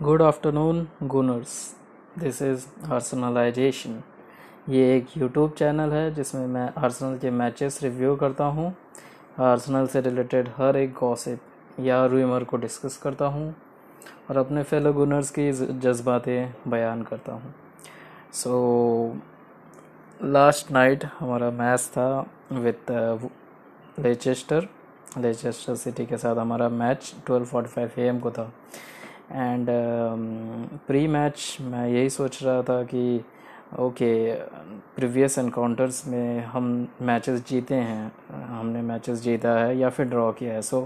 Good afternoon Gooners this is Arsenalization ये एक YouTube channel है, जिसमें मैं आर्सनल के मैचेस रिव्यू करता हूँ। आर्सनल से रिलेटेड हर एक गॉसिप या रूमर को डिस्कस करता हूँ। और अपने फेलो गुनर्स की जज्बातें बयान करता हूँ। सो लास्ट नाइट हमारा मैच था विथ लेचेस्टर लेचेस्टर सिटी के साथ हमारा मैच 12:45 एम को था। एंड प्री मैच मैं यही सोच रहा था कि ओके प्रीवियस एनकाउंटर्स में हम मैचेस जीते हैं, हमने मैचेस जीता है या फिर ड्रॉ किया है। So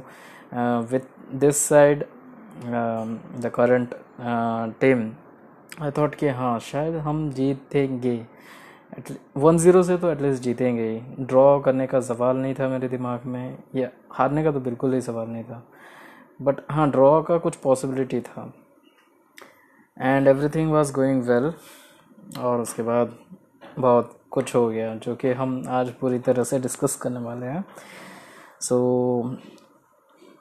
with this side the current team I thought कि हाँ शायद हम जीतेंगे। वन ज़ीरो से तो एटलीस्ट जीतेंगे ही। ड्रॉ करने का सवाल नहीं था मेरे दिमाग में। या हारने का तो बिल्कुल ही सवाल नहीं था। बट हाँ ड्रॉ का कुछ पॉसिबिलिटी था। And everything was going well और उसके बाद बहुत कुछ हो गया जो कि हम आज पूरी तरह से डिस्कस करने वाले हैं। सो so,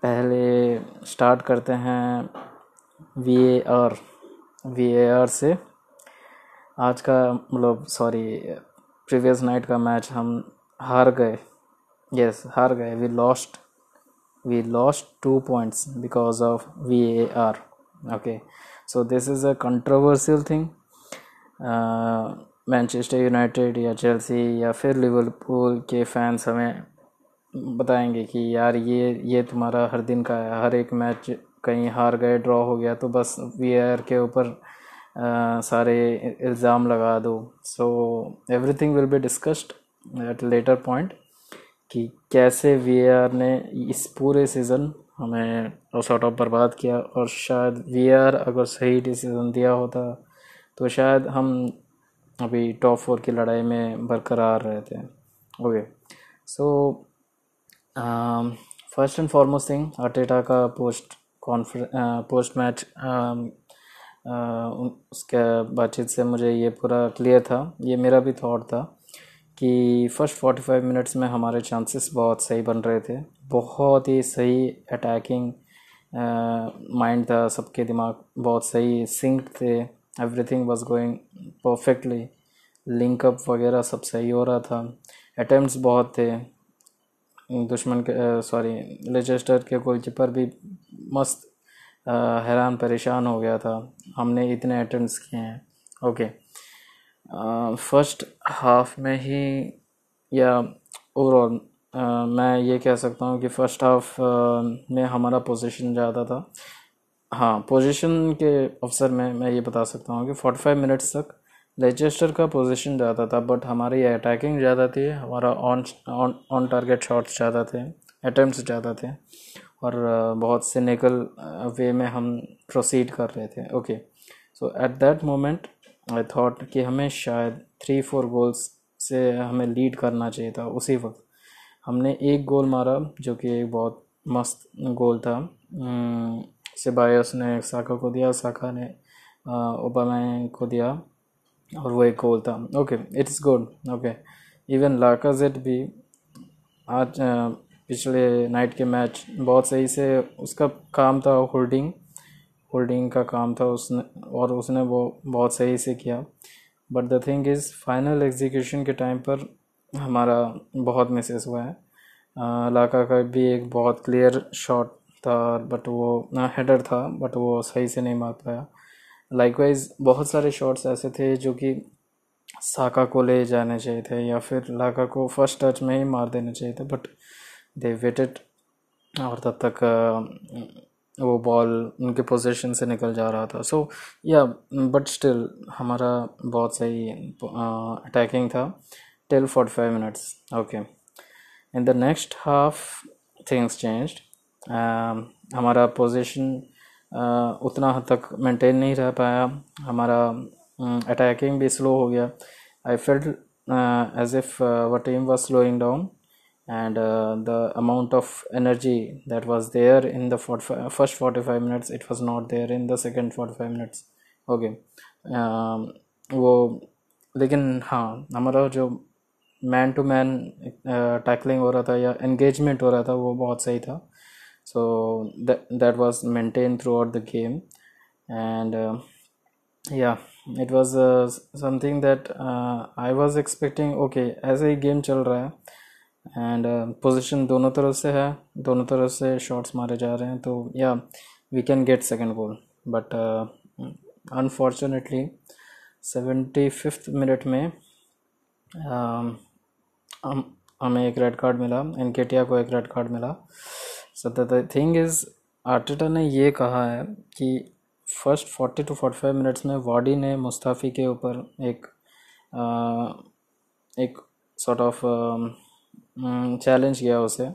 पहले स्टार्ट करते हैं V A R V A R से। आज का मतलब सॉरी प्रीवियस नाइट का मैच हम हार गए। यस yes, हार गए। We lost we lost two points because of VAR. Okay, so this is a controversial thing. Manchester uh, United या चेल्सी या फिर लिवरपूल के फैंस हमें बताएँगे कि यार ये ये तुम्हारा हर दिन का है हर एक मैच कहीं हार गए ड्रॉ हो गया तो बस वी आर के ऊपर uh, सारे इल्ज़ाम लगा दो so everything will be discussed at later point कि कैसे वीआर ने इस पूरे सीज़न हमें सॉर्ट ऑफ़ बर्बाद किया और शायद वीआर अगर सही डिसीज़न दिया होता तो शायद हम अभी टॉप फोर की लड़ाई में बरकरार रहते। हैं okay so first and foremost thing Arteta का पोस्ट कॉन्फ्रेंस पोस्ट मैच उसके बातचीत से मुझे ये पूरा क्लियर था। ये मेरा भी थॉट था। कि फ़र्स्ट फोर्टी फाइव मिनट्स में हमारे चांसेस बहुत सही बन रहे थे। बहुत ही सही अटैकिंग माइंड था सबके दिमाग। बहुत सही सिंक थे। Everything was going perfectly linkup वगैरह सब सही हो रहा था। अटैम्प्ट्स बहुत थे। दुश्मन के सॉरी लेचेस्टर के गोलकीपर भी मस्त आ, हैरान परेशान हो गया था। हमने इतने अटैम्प्ट्स किए हैं। ओके. फ़र्स्ट हाफ़ में ही, या ओवरऑल मैं ये कह सकता हूँ कि फ़र्स्ट हाफ़ में हमारा पोजीशन ज़्यादा था। हाँ पोजीशन के अवसर में मैं ये बता सकता हूँ कि 45 मिनट्स तक लेचेस्टर का पोजीशन ज़्यादा था बट हमारी अटैकिंग ज़्यादा थी, हमारा ऑन ऑन टारगेट शॉट्स ज़्यादा थे अटैम्प्ट ज़्यादा थे, और बहुत सिनिकल वे में हम प्रोसीड कर रहे थे। Okay so at that moment I thought कि हमें शायद थ्री फोर गोल्स से हमें लीड करना चाहिए था उसी वक्त। हमने एक गोल मारा जो कि एक बहुत मस्त गोल था। सिबायस ने साका को दिया साका ने ओबामैंग को दिया और वो एक गोल था। Okay it's good okay even Laca Lacazette भी आज पिछले नाइट के मैच बहुत सही से उसका काम था होल्डिंग होल्डिंग का काम था उसने, और उसने वो बहुत सही से किया। But the thing is final execution के टाइम पर हमारा बहुत मिसेस हुआ है। लाका का भी एक बहुत क्लियर शॉट था बट वो हेडर था बट वो सही से नहीं मार पाया। लाइकवाइज बहुत सारे शॉट्स ऐसे थे जो कि साका को ले जाने चाहिए थे, या फिर लाका को फ़र्स्ट टच में ही मार देने चाहिए थे बट दे वेटेड और तब तक वो बॉल उनके पोजीशन से निकल जा रहा था। सो या बट स्टिल हमारा बहुत सही अटैकिंग था। Till forty five minutes okay in the next half things change हमारा पोजीशन uh, उतना हद तक मेंटेन नहीं रह पाया। हमारा अटैकिंग भी स्लो हो गया। I felt as if the team was slowing down and uh, the amount of energy that was there in the 45, first 45 minutes it was not there in the second 45 minutes okay okay. uh, वो लेकिन हाँ हमारा जो man to man tackling हो रहा था या engagement हो रहा था वो बहुत सही था so that was maintain throughout the game and uh, yeah it was uh, something that uh, I was expecting okay ऐसे ही गेम चल रहा है एंड पोजीशन दोनों तरफ़ से है दोनों तरफ़ से शॉट्स मारे जा रहे हैं तो yeah we can get second goal but unfortunately seventy fifth minute में um, हम एक रेड कार्ड मिला एनकेटिया को एक रेड कार्ड मिला. So the thing is Arteta ने ये कहा है कि first forty two forty five minutes में वाडी ने मुस्ताफ़ी के ऊपर एक आ, एक सॉर्ट ऑफ़ चैलेंज किया उसे।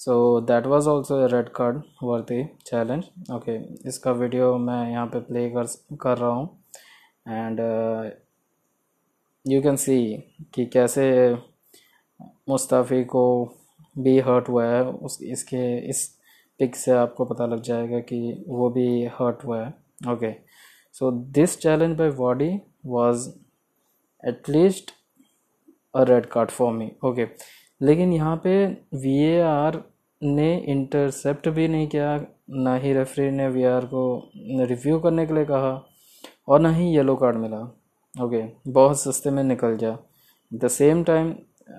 So that was also red card worthy challenge okay इसका वीडियो मैं यहाँ पे प्ले कर कर रहा हूँ। एंड यू कैन सी कि कैसे मुस्ताफ़ी को भी हर्ट हुआ है। उस, इसके, इस पिक से आपको पता लग जाएगा कि वो भी हर्ट हुआ है। Okay so this challenge by body was at least a red card for me okay लेकिन यहाँ पे VAR ने इंटरसेप्ट भी नहीं किया, ना ही रेफरी ने वी को रिव्यू करने के लिए कहा और ना ही येलो कार्ड मिला। ओके बहुत सस्ते में निकल जा द सेम टाइम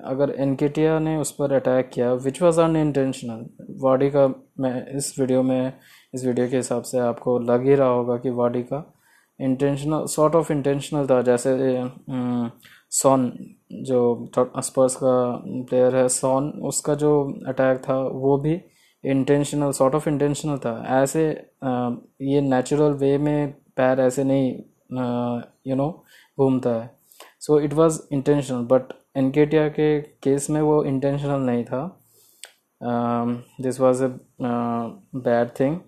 अगर एनकेटिया ने उस पर अटैक किया विच वॉज़ अन इंटेंशनल वाडी का मैं इस वीडियो में, इस वीडियो के हिसाब से आपको लग ही रहा होगा कि वाडी का इंटेंशनल सॉर्ट ऑफ़ इंटेंशनल था, जैसे सॉन जो स्पर्स का प्लेयर है सॉन उसका जो अटैक था, वो भी इंटेंशनल सॉर्ट ऑफ़ इंटेंशनल था। ऐसे ये नेचुरल वे में पैर ऐसे नहीं यू नो घूमता है। So it was intentional but Nketiah के केस में वो इंटेंशनल नहीं था। This was a bad thing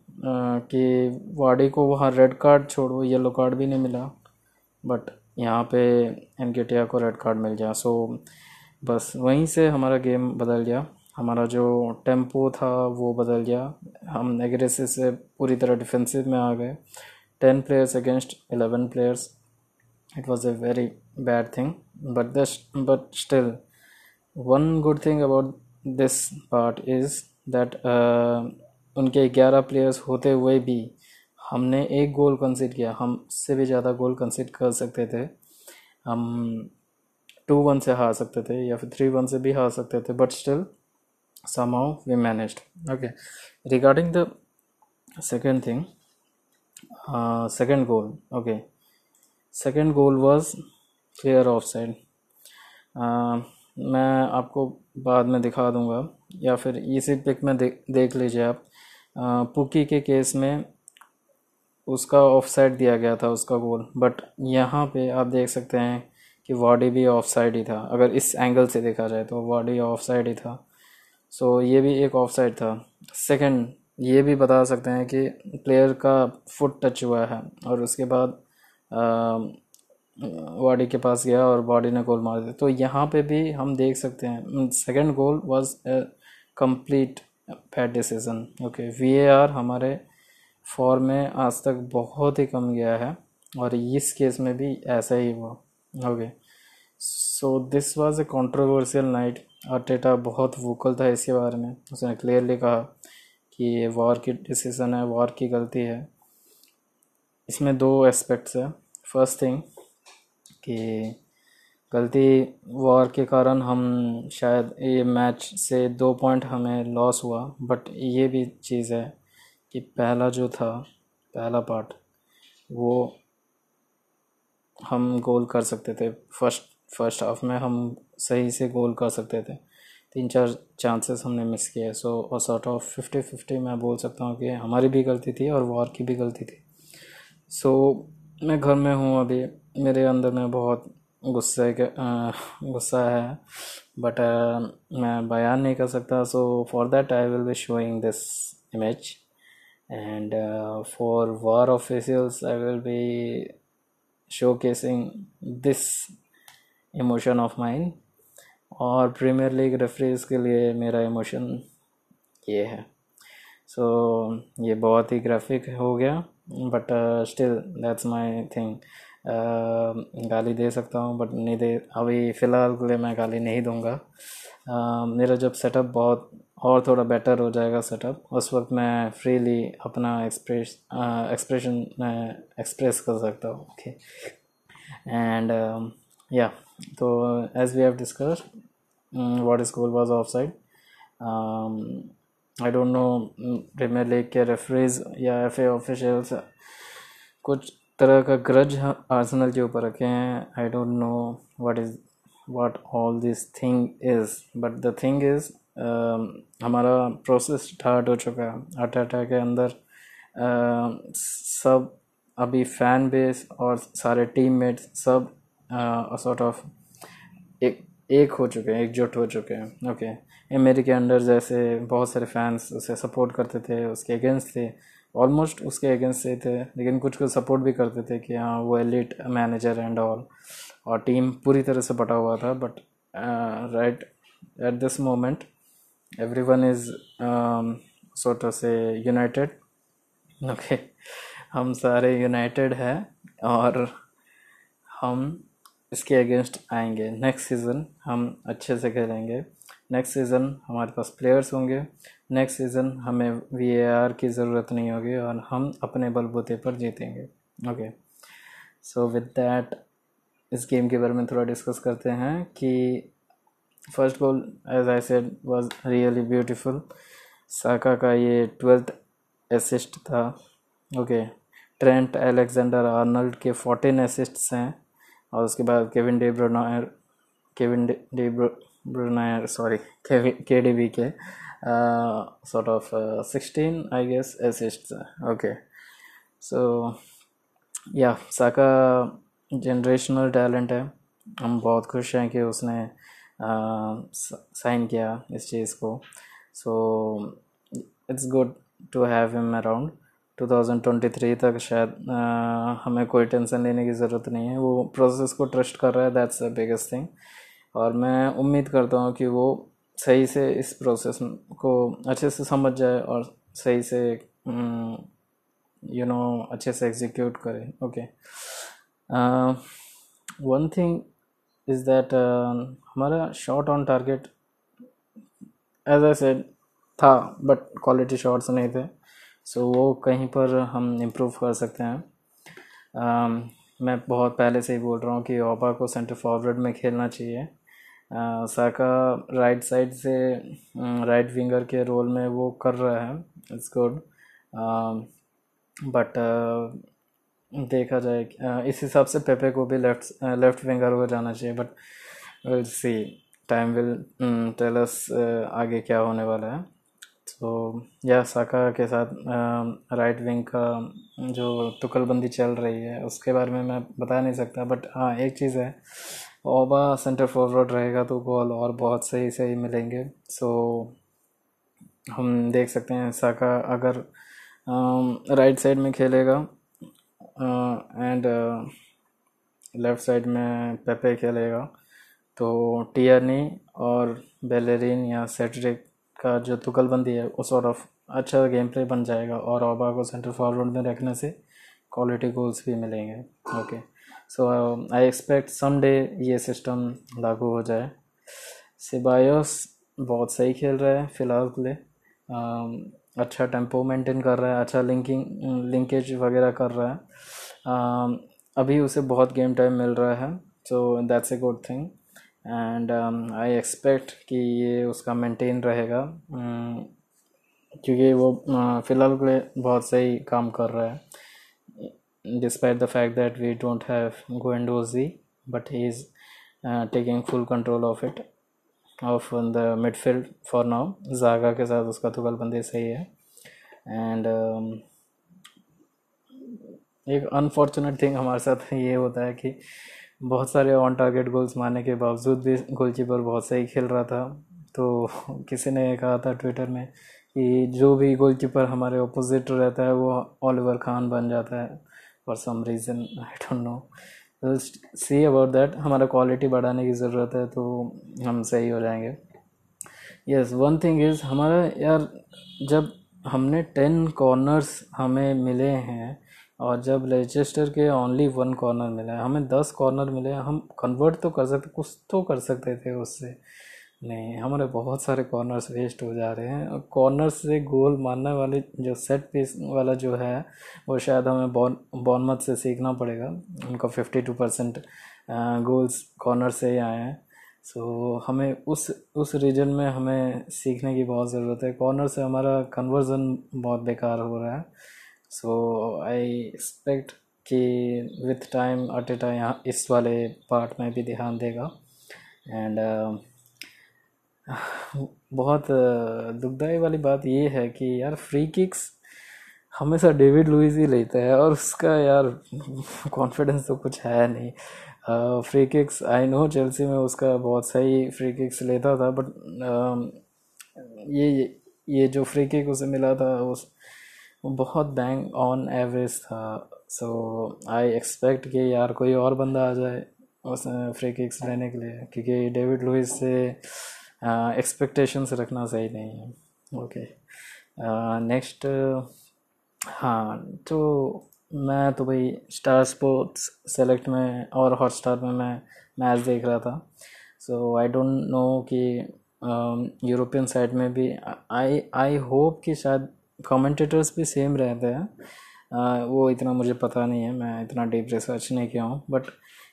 कि वाडी को वहाँ रेड कार्ड छोड़ो येलो कार्ड भी नहीं मिला। बट यहाँ पे एनकेटिया को रेड कार्ड मिल गया। सो बस वहीं से हमारा गेम बदल गया। हमारा जो टेंपो था वो बदल गया। हम एग्रेसिव से पूरी तरह डिफेंसिव में आ गए। Ten players against eleven players it was a very bad thing but but still one good thing about this part is that uh, उनके ग्यारह प्लेयर्स होते हुए भी हमने एक गोल कंसिड किया। हम से भी ज़्यादा गोल कंसिड कर सकते थे। हम टू वन से हार सकते थे या फिर थ्री वन से भी हार सकते थे but still somehow we managed okay regarding the second thing uh, second goal okay. Second goal was clear off side मैं आपको बाद में दिखा दूँगा या फिर इसी पिक में दे, देख लीजिए आप। पुकी के केस में उसका ऑफ़ साइड दिया गया था उसका गोल बट यहाँ पे आप देख सकते हैं कि वाडी भी ऑफ़ साइड ही था. अगर इस एंगल से देखा जाए तो वाडी ऑफ़ साइड ही था. सो so, ये भी एक ऑफ़ साइड था. सेकंड ये भी बता सकते हैं कि प्लेयर का फुट टच हुआ है और उसके बाद वाडी के पास गया और बॉडी ने गोल मार दिया. तो यहाँ पे भी हम देख सकते हैं second goal was complete bad decision okay VAR हमारे फॉर्म में आज तक बहुत ही कम गया है और इस केस में भी ऐसा ही हुआ। Okay so this was a controversial night Arteta बहुत वोकल था इसके बारे में। उसने क्लियरली कहा कि ये वॉर की डिसीज़न है वॉर की गलती है। इसमें दो एस्पेक्ट्स है। फ़र्स्ट थिंग कि गलती वॉर के कारण हम शायद ये मैच से दो पॉइंट हमें लॉस हुआ बट ये भी चीज़ है। कि पहला जो था पहला पार्ट वो हम गोल कर सकते थे। फ़र्स्ट फ़र्स्ट हाफ़ में हम सही से गोल कर सकते थे। तीन चार चांसेस हमने मिस किए। सो और सॉर्ट ऑफ़ फिफ्टी फिफ्टी मैं बोल सकता हूँ कि हमारी भी गलती थी और वॉर की भी गलती थी। सो so, मैं घर में हूँ अभी। मेरे अंदर में बहुत गुस्से के गुस्सा है। बट मैं बयान नहीं कर सकता। So for that I will be showing this image and for VAR officials I will be showcasing this emotion of mind और प्रीमियर लीग रेफरीज के लिए मेरा इमोशन ये है। सो so, ये बहुत ही ग्राफिक हो गया but still that's my thing गाली दे सकता हूँ बट नहीं दे अभी फ़िलहाल के लिए मैं गाली नहीं दूँगा। Uh, मेरा जब सेटअप बहुत और थोड़ा बेटर हो जाएगा सेटअप उस वक्त मैं फ्रीली अपना एक्सप्रेस एक्सप्रेशन एक्सप्रेस कर सकता हूँ ओके एंड या तो as we have discuss what is goal was off side I don't know Premier League के रेफरीज या एफ़ ए ऑफिशियल्स कुछ तरह का ग्रज आर्सेनल के ऊपर रखे हैं। I don't know what is what all this thing is but the thing is हमारा प्रोसेस स्टार्ट हो चुका है। हार्ट अटैक के अंदर uh, सब अभी फ़ैन बेस और सारे टीम मेट्स सब सॉर्ट ऑफ़ एक एक हो चुके हैं एकजुट हो चुके हैं। ओके मेरे के अंडर जैसे बहुत सारे फैंस उसे सपोर्ट करते थे उसके अगेंस्ट थे। ऑलमोस्ट उसके अगेंस्ट थे लेकिन कुछ कुछ सपोर्ट भी करते थे कि हाँ वो एलिट मैनेजर एंड ऑल और टीम पूरी तरह से बटा हुआ था but right at this moment everyone is सोट से यूनाइटेड ओके हम सारे यूनाइटेड हैं और हम इसके अगेंस्ट आएँगे। नेक्स्ट सीज़न हम अच्छे से खेलेंगे। नेक्स्ट सीज़न हमारे पास प्लेयर्स होंगे। नेक्स्ट सीज़न हमें वीएआर की ज़रूरत नहीं होगी और हम अपने बलबूते पर जीतेंगे। ओके सो विद दैट इस गेम के बारे में थोड़ा डिस्कस करते हैं कि first goal as I said was really beautiful Saka का ये ट्वेल्थ असिस्ट था। ओके ट्रेंट एलेक्जेंडर आर्नल्ड के फोर्टीन असिस्ट्स हैं। और उसके बाद Kevin De Bruyne Kevin De Bruyne sorry K D B के sort of sixteen I guess assist okay so yeah Saka generational talent है। हम बहुत खुश हैं कि उसने साइन किया इस चीज़ को। So it's good to have him around 2023 तक शायद आ, हमें कोई टेंशन लेने की ज़रूरत नहीं है। वो प्रोसेस को ट्रस्ट कर रहा है दैट्स द बिगेस्ट थिंग और मैं उम्मीद करता हूँ कि वो सही से इस प्रोसेस को अच्छे से समझ जाए और सही से यू नो अच्छे से एग्जीक्यूट करे। Okay one thing is that हमारा shot on target as I said था बट क्वालिटी शॉट्स नहीं थे सो so, वो कहीं पर हम इम्प्रूव कर सकते हैं। Um, मैं बहुत पहले से ही बोल रहा हूँ कि ओबा को सेंटर फॉरवर्ड में खेलना चाहिए। Uh, साका राइट साइड से राइट विंगर के रोल में वो कर रहा है इट्स गुड बट देखा जाए इस हिसाब से पेपे को भी लेफ़्ट लेफ़्ट विंगर हो जाना चाहिए but will see time will tell us आगे क्या होने वाला है. तो यह साका के साथ राइट विंग का, जो तुकलबंदी चल रही है, उसके बारे में मैं बता नहीं सकता बट हाँ एक चीज़ है. ओबा सेंटर फॉरवर्ड रहेगा तो गोल और बहुत सही सही मिलेंगे. सो हम देख सकते हैं साका अगर राइट साइड में खेलेगा एंड लेफ़्ट साइड में पेपे खेलेगा। तो टियरनी और बेलेरिन या सेट्रिक का जो तुकलबंदी है उस और ऑफ़ अच्छा गेम प्ले बन जाएगा और ओबा को सेंटर फॉरवर्ड में रखने से क्वालिटी गोल्स भी मिलेंगे। Okay so I expect some day ये सिस्टम लागू हो जाए। सिबायोस बहुत सही खेल रहा है फ़िलहाल के लिए। Um, अच्छा टेंपो मेंटेन कर रहा है अच्छा लिंकिंग, लिंकेज वगैरह कर रहा है। अभी उसे बहुत गेम टाइम मिल रहा है so that's a good thing and I expect कि ये उसका मेंटेन रहेगा। क्योंकि वो फ़िलहाल के लिए बहुत सही काम कर रहा है। Despite the fact that we don't have Guendouzi but he is taking full control of it of the midfield for now Xhaka के साथ उसका तुगलबंदी सही है। एंड um, एक अनफॉर्चुनेट थिंग हमारे साथ ये होता है कि बहुत सारे ऑन टारगेट गोल्स मारने के बावजूद भी गोलकीपर बहुत सही खेल रहा था। तो किसी ने कहा था ट्विटर में कि जो भी गोलकीपर हमारे अपोजिट रहता है वो ओलिवर खान बन जाता है। For some reason I don't know see about that हमारा क्वालिटी बढ़ाने की ज़रूरत है तो हम सही हो जाएँगे। यस वन थिंग इज़ हमारा यार जब हमने टेन कॉर्नर्स हमें मिले हैं और जब रजिस्टर के ओनली वन कॉर्नर मिला है, हमें दस कॉर्नर मिले हम कन्वर्ट तो कर सकते, कुछ तो कर सकते थे उससे। नहीं, हमारे बहुत सारे कॉर्नर्स वेस्ट हो जा रहे हैं। कॉर्नर से गोल मारने वाले जो सेट पीस वाला जो है, वो शायद हमें बॉन बॉनमत से सीखना पड़ेगा। उनका fifty two percent goals corner से ही आए हैं। सो हमें उस उस रीजन में हमें सीखने की बहुत ज़रूरत है। कॉर्नर से हमारा कन्वर्जन बहुत बेकार हो रहा है। सो आई एक्सपेक्ट कि विथ टाइम अटेटा यहाँ इस वाले पार्ट में भी ध्यान देगा। एंड बहुत दुखदाई वाली बात ये है कि यार फ्री किक्स हमेशा डेविड लुइस ही लेता है और उसका यार कॉन्फिडेंस तो कुछ है नहीं। Free kicks I know Chelsea में उसका बहुत सही फ्री किक्स लेता था बट ये ये जो फ्री किक उसे मिला था, उस बहुत बैंग ऑन एवरेज था। सो आई एक्सपेक्ट कि यार कोई और बंदा आ जाए उस फ्री किक्स लेने के लिए, क्योंकि डेविड लुइस से एक्सपेक्टेशंस रखना सही नहीं है। ओके नेक्स्ट हाँ तो मैं तो भाई स्टार स्पोर्ट्स सेलेक्ट में और हॉट स्टार में मैं मैच देख रहा था। सो आई डोंट नो कि यूरोपियन um, साइड में भी आई आई होप कि शायद कमेंटेटर्स भी सेम रहते हैं। Uh, वो इतना मुझे पता नहीं है मैं इतना डीप रिसर्च नहीं किया हूँ बट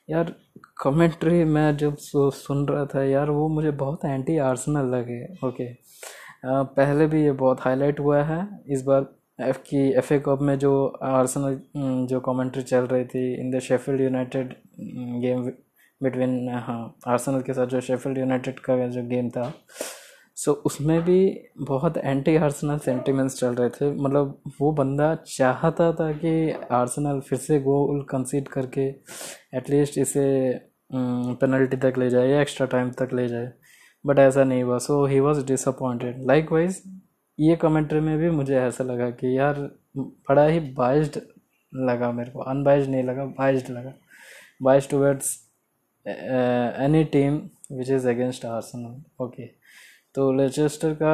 यार कमेंट्री मैं जब सुन रहा था यार वो मुझे बहुत एंटी आर्सनल लगे ओके आ, पहले भी ये बहुत हाईलाइट हुआ है इस बार एफ़ की एफ़ ए कप में जो आर्सनल जो कमेंट्री चल रही थी in the Sheffield United game between हाँ आर्सेनल के साथ जो शेफील्ड यूनाइटेड का जो गेम था सो so, उसमें भी बहुत एंटी आर्सनल सेंटिमेंट्स चल रहे थे। मतलब वो बंदा चाहता था कि आर्सनल फिर से गोल कंसीड करके एटलीस्ट इसे पेनल्टी तक ले जाए या एक्स्ट्रा टाइम तक ले जाए। बट ऐसा नहीं हुआ। So he was disappointed likewise ये कमेंट्री में भी मुझे ऐसा लगा कि यार बड़ा ही बाइज्ड लगा मेरे को। अनबाइज्ड नहीं लगा बाइज्ड लगा। Bias towards any team which is against Arsenal okay तो लेचेस्टर का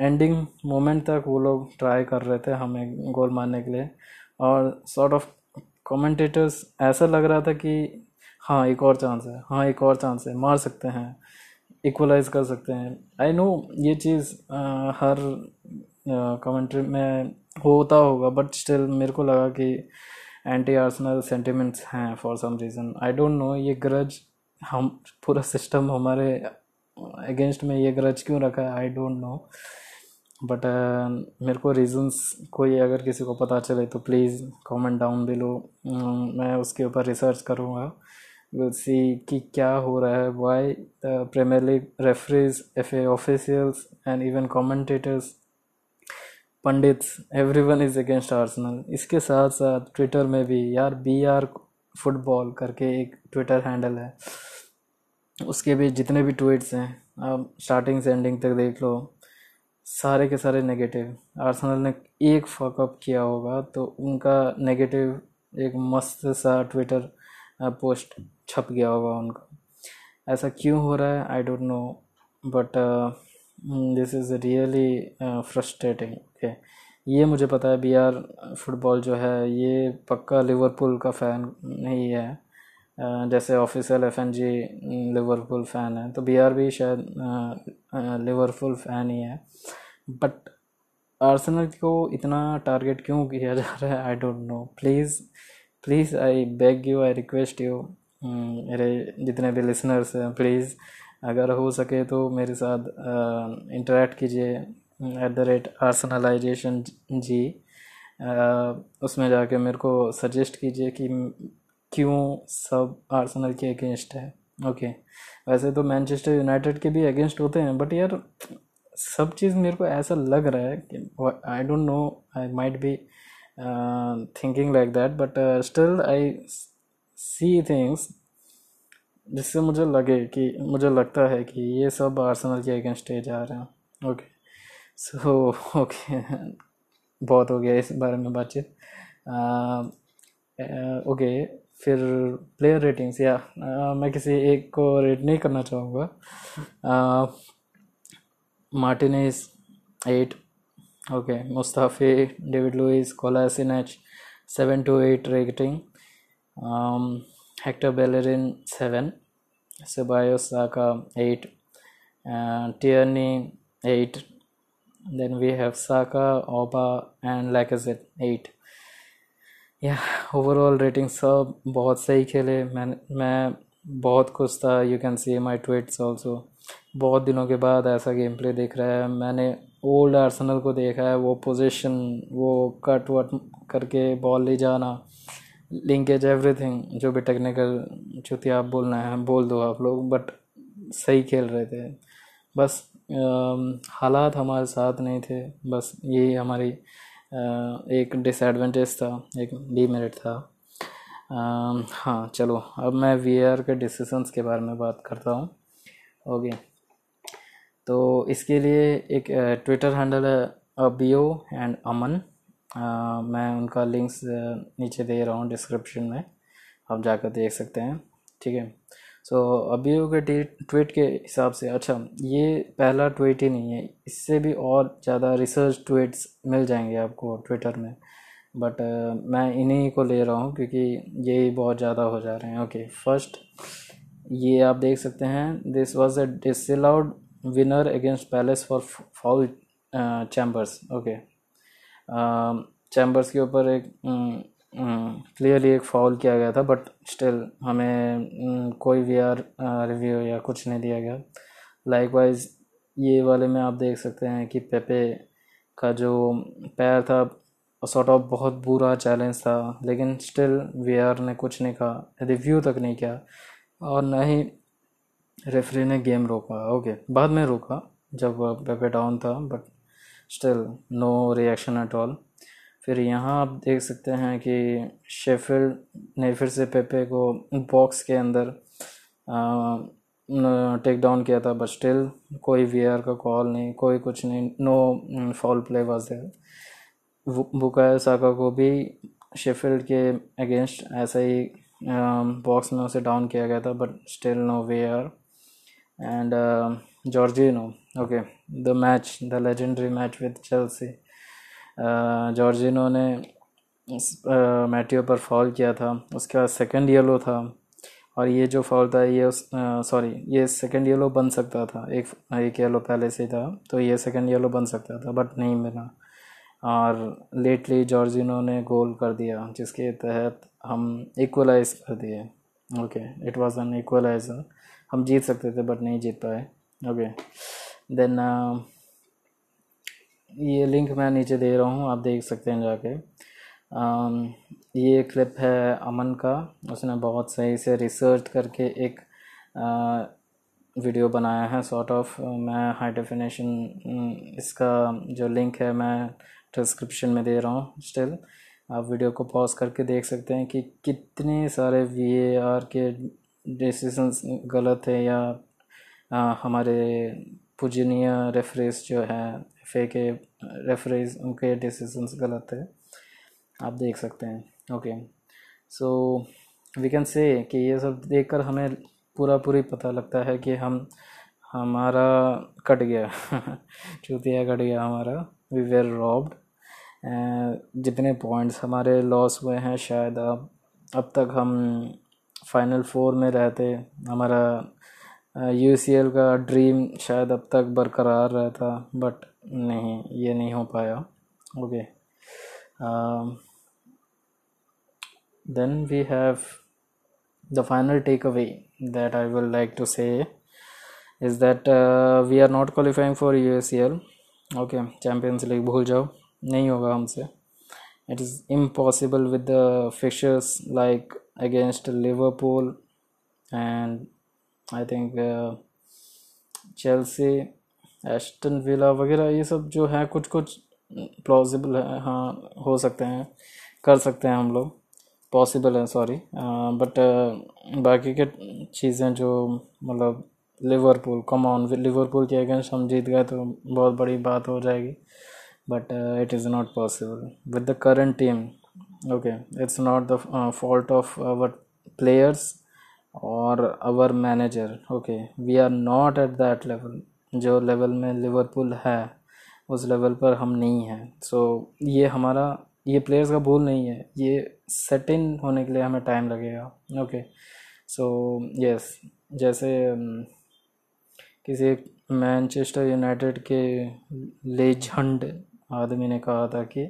एंडिंग मोमेंट तक वो लोग ट्राई कर रहे थे हमें गोल मारने के लिए। और सॉर्ट ऑफ़ कमेंटेटर्स ऐसा लग रहा था कि हाँ एक और चांस है हाँ एक और चांस है, मार सकते हैं इक्वलाइज कर सकते हैं। आई नो ये चीज़ हर कमेंट्री में होता होगा बट स्टिल मेरे को लगा कि एंटी आर्सनल सेंटिमेंट्स हैं for some reason I don't know ये ग्रज हम, पूरा सिस्टम हमारे अगेंस्ट में ये ग्रज क्यों रखा है? आई डोंट नो बट मेरे को रीजंस कोई अगर किसी को पता चले तो प्लीज़ कमेंट डाउन बिलो मैं उसके ऊपर रिसर्च करूँगा. See कि क्या हो रहा है. Why the Premier League F FA officials and even commentators pundits everyone is against Arsenal इसके साथ साथ ट्विटर में भी, यार बी आर फुटबॉल करके एक ट्विटर हैंडल है। उसके भी जितने भी ट्वीट्स हैं, आप स्टार्टिंग से एंडिंग तक देख लो, सारे के सारे नेगेटिव आर्सेनल ने एक फकअप किया होगा तो उनका नेगेटिव एक मस्त सा ट्विटर पोस्ट छप गया होगा उनका। ऐसा क्यों हो रहा है? I don't know but this is really frustrating okay ये मुझे पता है बी आर फुटबॉल जो है, ये पक्का लिवरपूल का फ़ैन नहीं है। जैसे official F N G Liverpool fan है तो बी आर भी शायद लिवरपूल फ़ैन ही है। बट आर्सेनल को इतना टारगेट क्यों किया जा रहा है? I don't know please please I beg you I request you मेरे जितने भी लिसनर्स हैं प्लीज़ अगर हो सके तो मेरे साथ इंटरेक्ट कीजिए एट द रेट आर्सनलाइजेशन जी उसमें जाके मेरे को सजेस्ट कीजिए कि क्यों सब आर्सनल के अगेंस्ट है? Okay okay. वैसे तो मैनचेस्टर यूनाइटेड के भी अगेंस्ट होते हैं बट यार, सब चीज़ मेरे को ऐसा लग रहा है कि I don't know I might be thinking like that but still I see things जिससे मुझे लगे कि, मुझे लगता है कि ये सब आर्सेनल के अगेंस्ट जा रहे हैं। ओके सो ओके बहुत हो गया इस बारे में बातचीत। ओके फिर प्लेयर रेटिंग्स या मैं किसी एक को रेट नहीं करना चाहूँगा। Martinez eight okay Mustafi David Luiz Kolasinac seven to eight rating Hector Bellerin seven सुबायो Saka eight Tierney eight then we have Saka Auba and Lacazette eight yeah overall rating सब बहुत सही खेले। मैं मैं बहुत खुश था। You can see my tweets also बहुत दिनों के बाद ऐसा गेम प्ले देख रहा है। मैंने ओल्ड आर्सनल को देखा है। वो पोजीशन वो कट वट करके बॉल ले जाना लिंकेज एवरीथिंग जो भी टेक्निकल चुतिया आप बोलना है, बोल दो आप लोग बट सही खेल रहे थे। बस हालात हमारे साथ नहीं थे। बस यही हमारी एक डिसएडवांटेज था एक डीमेरिट था। हाँ चलो अब मैं वी के डिसीजंस के बारे में बात करता हूँ। ओके तो इसके लिए एक ट्विटर हैंडल है अबियो एंड अमन आ, मैं उनका लिंक्स नीचे दे रहा हूँ डिस्क्रिप्शन में। आप जाकर देख सकते हैं। ठीक है। सो अभी के ट्वीट के हिसाब से अच्छा ये पहला ट्वीट ही नहीं है। इससे भी और ज़्यादा रिसर्च ट्वीट्स मिल जाएँगे आपको ट्विटर में। बट uh, मैं इन्हीं को ले रहा हूँ क्योंकि ये बहुत ज़्यादा हो जा रहे हैं। ओके फ़र्स्ट ये आप देख सकते हैं this was a disallowed winner against Palace for foul Chambers okay Chambers के ऊपर एक क्लियरली एक फाउल किया गया था बट स्टिल हमें कोई वी आर रिव्यू या कुछ नहीं दिया गया। लाइकवाइज ये वाले में आप देख सकते हैं कि पेपे का जो पैर था सॉर्ट ऑफ़ बहुत बुरा चैलेंज था, लेकिन स्टिल वी आर ने कुछ नहीं कहा रिव्यू तक नहीं किया, और न ही रेफरी ने गेम रोका। ओके बाद में रोका, जब पेपे डाउन था but still no reaction at all फिर यहाँ आप देख सकते हैं कि शेफिल्ड ने फिर से पेपे को बॉक्स के अंदर टेक डाउन किया था बट स्टिल कोई वी का कॉल नहीं, कोई कुछ नहीं no foul play was there Bukayo Saka को भी शेफिल्ड के अगेंस्ट ऐसा ही बॉक्स में उसे डाउन किया गया था but still no way are and Jorginho okay the match the legendary match with Chelsea Jorginho ने मैटियो पर फॉल किया था, उसके सेकंड येलो था, और ये जो फॉल था, ये सॉरी, ये सेकंड येलो बन सकता था, एक एक येलो पहले से था तो ये सेकंड येलो बन सकता था, बट नहीं मिला। और लेटली जॉर्जिनो ने गोल कर दिया, जिसके तहत हम इक्वलाइज कर दिए। Okay, it was an equaliser. हम जीत सकते थे, बट नहीं जीत पाए। ओके, देन ये लिंक मैं नीचे दे रहा हूँ आप देख सकते हैं जाके। ये क्लिप है अमन का। उसने बहुत सही से रिसर्च करके एक वीडियो बनाया है सॉर्ट ऑफ़ मैं हाई डेफिनेशन इसका जो लिंक है मैं डिस्क्रिप्शन में दे रहा हूँ स्टिल आप वीडियो को पॉज करके देख सकते हैं कि कितने सारे वी ए आर के डिसीजंस गलत है या आ, हमारे पूजनीय रेफरेंस जो है एफ़ के रेफरेज उनके डिसीजंस गलत है। आप देख सकते हैं। Okay so we can say कि ये सब देखकर हमें पूरा पूरी पता लगता है कि हम, हमारा कट गया। चूतिया कट गया हमारा। वी वेर रॉब्ड जितने पॉइंट्स हमारे लॉस हुए हैं, शायद अब अब तक हम फाइनल फोर में रहते, हमारा यू का ड्रीम शायद अब तक बरकरार रहता बट नहीं, ये नहीं हो पाया। Okay then we have the final take away that I will like to say is that we are not qualifying for U S C L okay Champions League भूल जाओ, नहीं होगा हमसे। It is impossible with the fixtures like against Liverpool and I think Chelsea Aston Villa वगैरह ये सब जो है कुछ कुछ प्लॉजिबल है हाँ हो सकते हैं, कर सकते हैं हम लोग। पॉसिबल है सॉरी बट बाकी के चीज़ें जो मतलब लिवरपूल कम ऑन लिवरपूल के अगेंस्ट हम जीत गए तो बहुत बड़ी बात हो जाएगी। But it is not possible with the current team okay it's not the fault of our players और our manager okay we are not at that level जो लेवल में लिवरपूल है उस लेवल पर हम नहीं हैं. सो so, ये हमारा ये प्लेयर्स का भूल नहीं है. ये सेट इन होने के लिए हमें टाइम लगेगा ओके सो यस जैसे किसी मैनचेस्टर यूनाइटेड के लेजेंड आदमी ने कहा था कि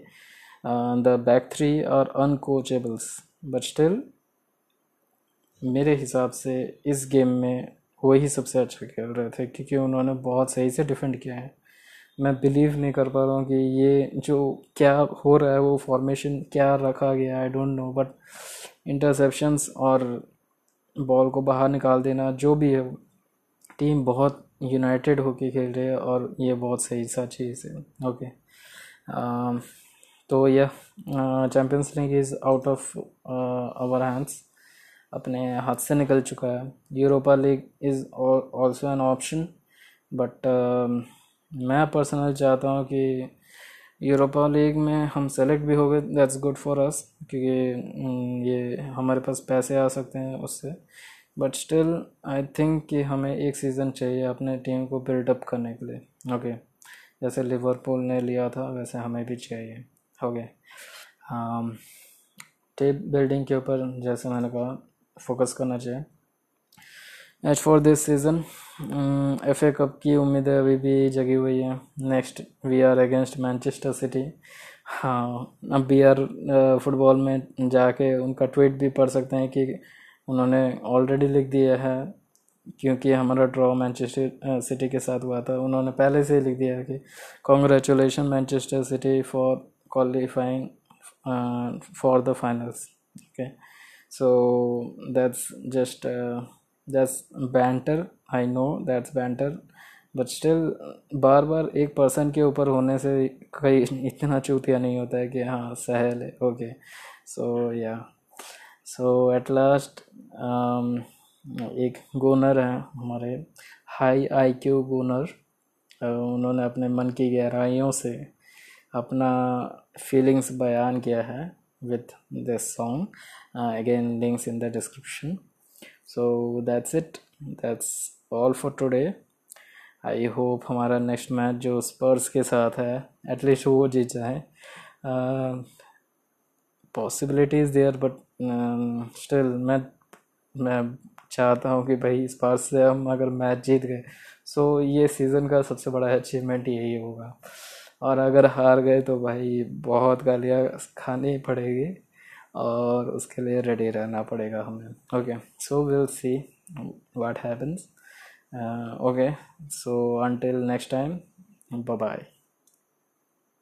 the back three are uncoachables but still मेरे हिसाब से इस गेम में वही सबसे अच्छा खेल रहे थे, क्योंकि उन्होंने बहुत सही से डिफेंड किया है। मैं बिलीव नहीं कर पा रहा हूँ कि ये जो क्या हो रहा है, वो फॉर्मेशन क्या रखा गया I don't know but interceptions और बॉल को बाहर निकाल देना, जो भी है टीम बहुत यूनाइटेड होके खेल रही है और ये बहुत सही सा चीज़ है। ओके तो यह Champions League is out of our hands अपने हाथ से निकल चुका है। Europa League is also an option but मैं पर्सनली चाहता हूँ कि यूरोपा लीग में हम सेलेक्ट भी हो गए। दैट्स गुड फॉर अस क्योंकि ये हमारे पास पैसे आ सकते हैं उससे। बट स्टिल आई थिंक कि हमें एक सीज़न चाहिए अपने टीम को बिल्डअप करने के लिए। Okay okay. जैसे लिवरपूल ने लिया था, वैसे हमें भी चाहिए। हो गए टेप बिल्डिंग के ऊपर जैसे मैंने कहा फोकस करना चाहिए। As for this season F A cup की उम्मीदें अभी भी जगी हुई है। Next we are against Manchester City हाँ अब बी आर फुटबॉल में जाके उनका ट्वीट भी पढ़ सकते हैं कि उन्होंने ऑलरेडी लिख दिया है, क्योंकि हमारा ड्रॉ मैनचेस्टर सिटी के साथ हुआ था। उन्होंने पहले से ही लिख दिया है कि congratulation Manchester City for qualifying for the finals okay so that's just uh, that's banter. I know that's banter. But still बार बार एक पर्सन के ऊपर होने से कई इतना चूतिया नहीं होता है कि हाँ सहल है। ओके सो या सो एट लास्ट एक गोनर है हमारे। हाई आई क्यू गोनर उन्होंने अपने मन की गहराइयों से अपना फीलिंग्स बयान किया है। With this song. Uh, again links in the description. So that's it. That's all for today. I hope हमारा नेक्स्ट मैच जो स्पर्स के साथ है एटलीस्ट वो जीत जाए। पॉसिबिलिटीज़ देयर बट स्टिल मैं मैं चाहता हूँ कि भाई स्पर्स से हम अगर मैच जीत गए। सो so ये सीज़न का सबसे बड़ा अचीवमेंट यही होगा। और अगर हार गए तो भाई बहुत गालियाँ खानी पड़ेगी और उसके लिए रेडी रहना पड़ेगा हमें। Okay so will see what happens okay so until next time bye bye